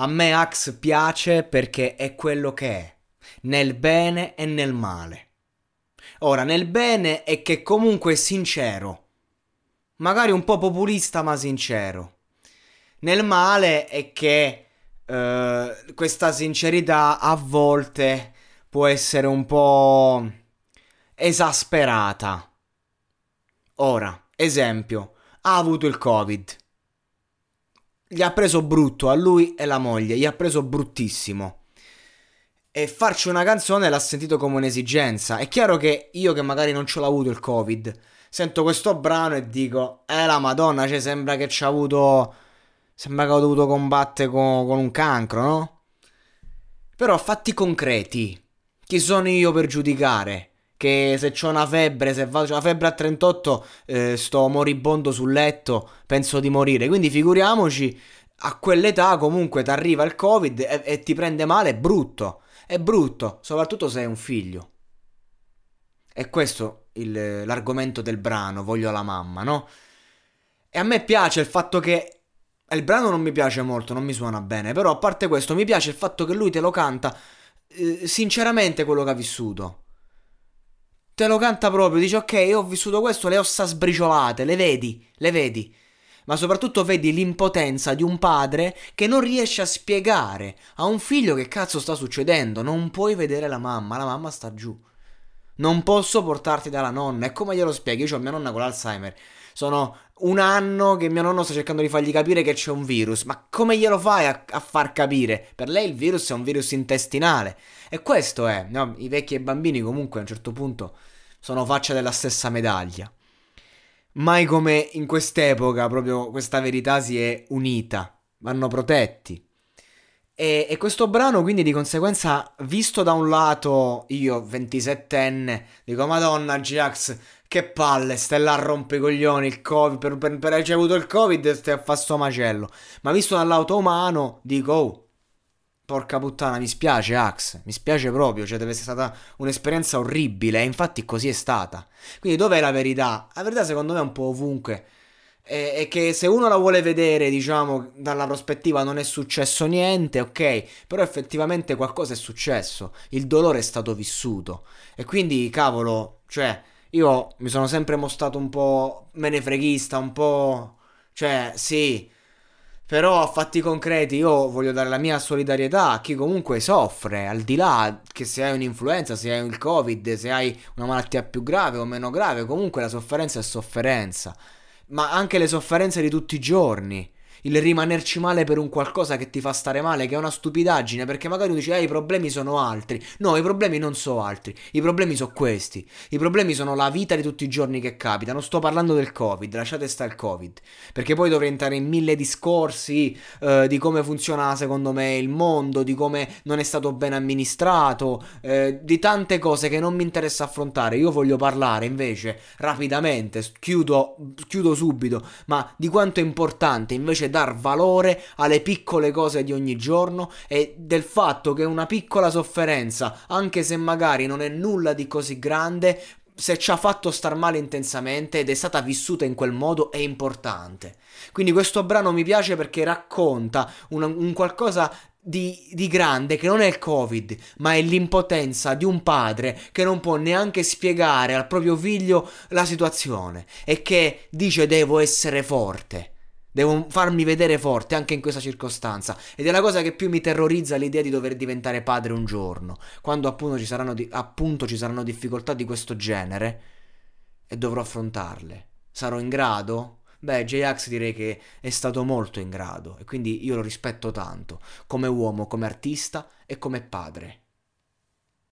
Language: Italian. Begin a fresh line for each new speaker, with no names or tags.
A me Axe piace perché è quello che è, nel bene e nel male. Ora, nel bene è che comunque è sincero, magari un po' populista ma sincero. Nel male è che eh, questa sincerità a volte può essere un po' esasperata. Ora, esempio, ha avuto il Covid. Gli ha preso brutto a lui e la moglie, gli ha preso bruttissimo. E farci una canzone l'ha sentito come un'esigenza. È chiaro che io che magari non ce l'ho avuto il Covid, sento questo brano e dico, eh la madonna, cioè sembra che ci ha avuto... Sembra che ho dovuto combattere con, con un cancro, no? Però fatti concreti. Chi sono io per giudicare? Che se ho una febbre, se vado una febbre a 38, eh, sto moribondo sul letto, penso di morire. Quindi figuriamoci, a quell'età comunque ti arriva il Covid e, e, ti prende male, è brutto. È brutto, soprattutto se hai un figlio. E questo il, l'argomento del brano, voglio la mamma, no? E a me piace il fatto che... Il brano non mi piace molto, non mi suona bene, però a parte questo mi piace il fatto che lui te lo canta eh, sinceramente quello che ha vissuto te lo canta proprio, dice ok, io ho vissuto questo, le ossa sbriciolate, le vedi, le vedi. Ma soprattutto vedi l'impotenza di un padre che non riesce a spiegare a un figlio che cazzo sta succedendo. Non puoi vedere la mamma, la mamma sta giù. Non posso portarti dalla nonna. E come glielo spieghi? Io ho mia nonna con l'Alzheimer. Sono un anno che mio nonno sta cercando di fargli capire che c'è un virus. Ma come glielo fai a, a far capire? Per lei il virus è un virus intestinale. E questo è. No? I vecchi e i bambini comunque a un certo punto sono faccia della stessa medaglia. Mai come in quest'epoca proprio questa verità si è unita, vanno protetti. E, e, questo brano quindi di conseguenza, visto da un lato io 27enne, dico Madonna Jax, che palle, stai là a rompicoglioni, il covid, per, per, per aver avuto il covid stai a fare sto macello. Ma visto dal lato umano, dico, oh, Porca puttana, mi spiace Ax, mi spiace proprio, cioè deve essere stata un'esperienza orribile e infatti così è stata. Quindi dov'è la verità? La verità secondo me è un po' ovunque. È che se uno la vuole vedere, diciamo, dalla prospettiva non è successo niente, ok, però effettivamente qualcosa è successo, il dolore è stato vissuto. E quindi, cavolo, cioè, io mi sono sempre mostrato un po' menefreghista, un po'... cioè, sì però a fatti concreti io voglio dare la mia solidarietà a chi comunque soffre, al di là che se hai un'influenza, se hai il covid, se hai una malattia più grave o meno grave, comunque la sofferenza è sofferenza. Ma anche le sofferenze di tutti i giorni il rimanerci male per un qualcosa che ti fa stare male, che è una stupidaggine, perché magari tu dici, eh, i problemi sono altri. No, i problemi non sono altri, i problemi sono questi. I problemi sono la vita di tutti i giorni che capita. Non sto parlando del Covid, lasciate stare il Covid, perché poi dovrei entrare in mille discorsi eh, di come funziona secondo me il mondo, di come non è stato ben amministrato, eh, di tante cose che non mi interessa affrontare. Io voglio parlare invece rapidamente, chiudo, chiudo subito, ma di quanto è importante invece dar valore alle piccole cose di ogni giorno e del fatto che una piccola sofferenza, anche se magari non è nulla di così grande, se ci ha fatto star male intensamente ed è stata vissuta in quel modo è importante. Quindi questo brano mi piace perché racconta un, un qualcosa di, di, grande che non è il Covid, ma è l'impotenza di un padre che non può neanche spiegare al proprio figlio la situazione e che dice devo essere forte. Devo farmi vedere forte anche in questa circostanza. Ed è la cosa che più mi terrorizza l'idea di dover diventare padre un giorno. Quando appunto ci saranno, di- appunto ci saranno difficoltà di questo genere e dovrò affrontarle. Sarò in grado? Beh, J-Ax direi che è stato molto in grado e quindi io lo rispetto tanto, come uomo, come artista e come padre.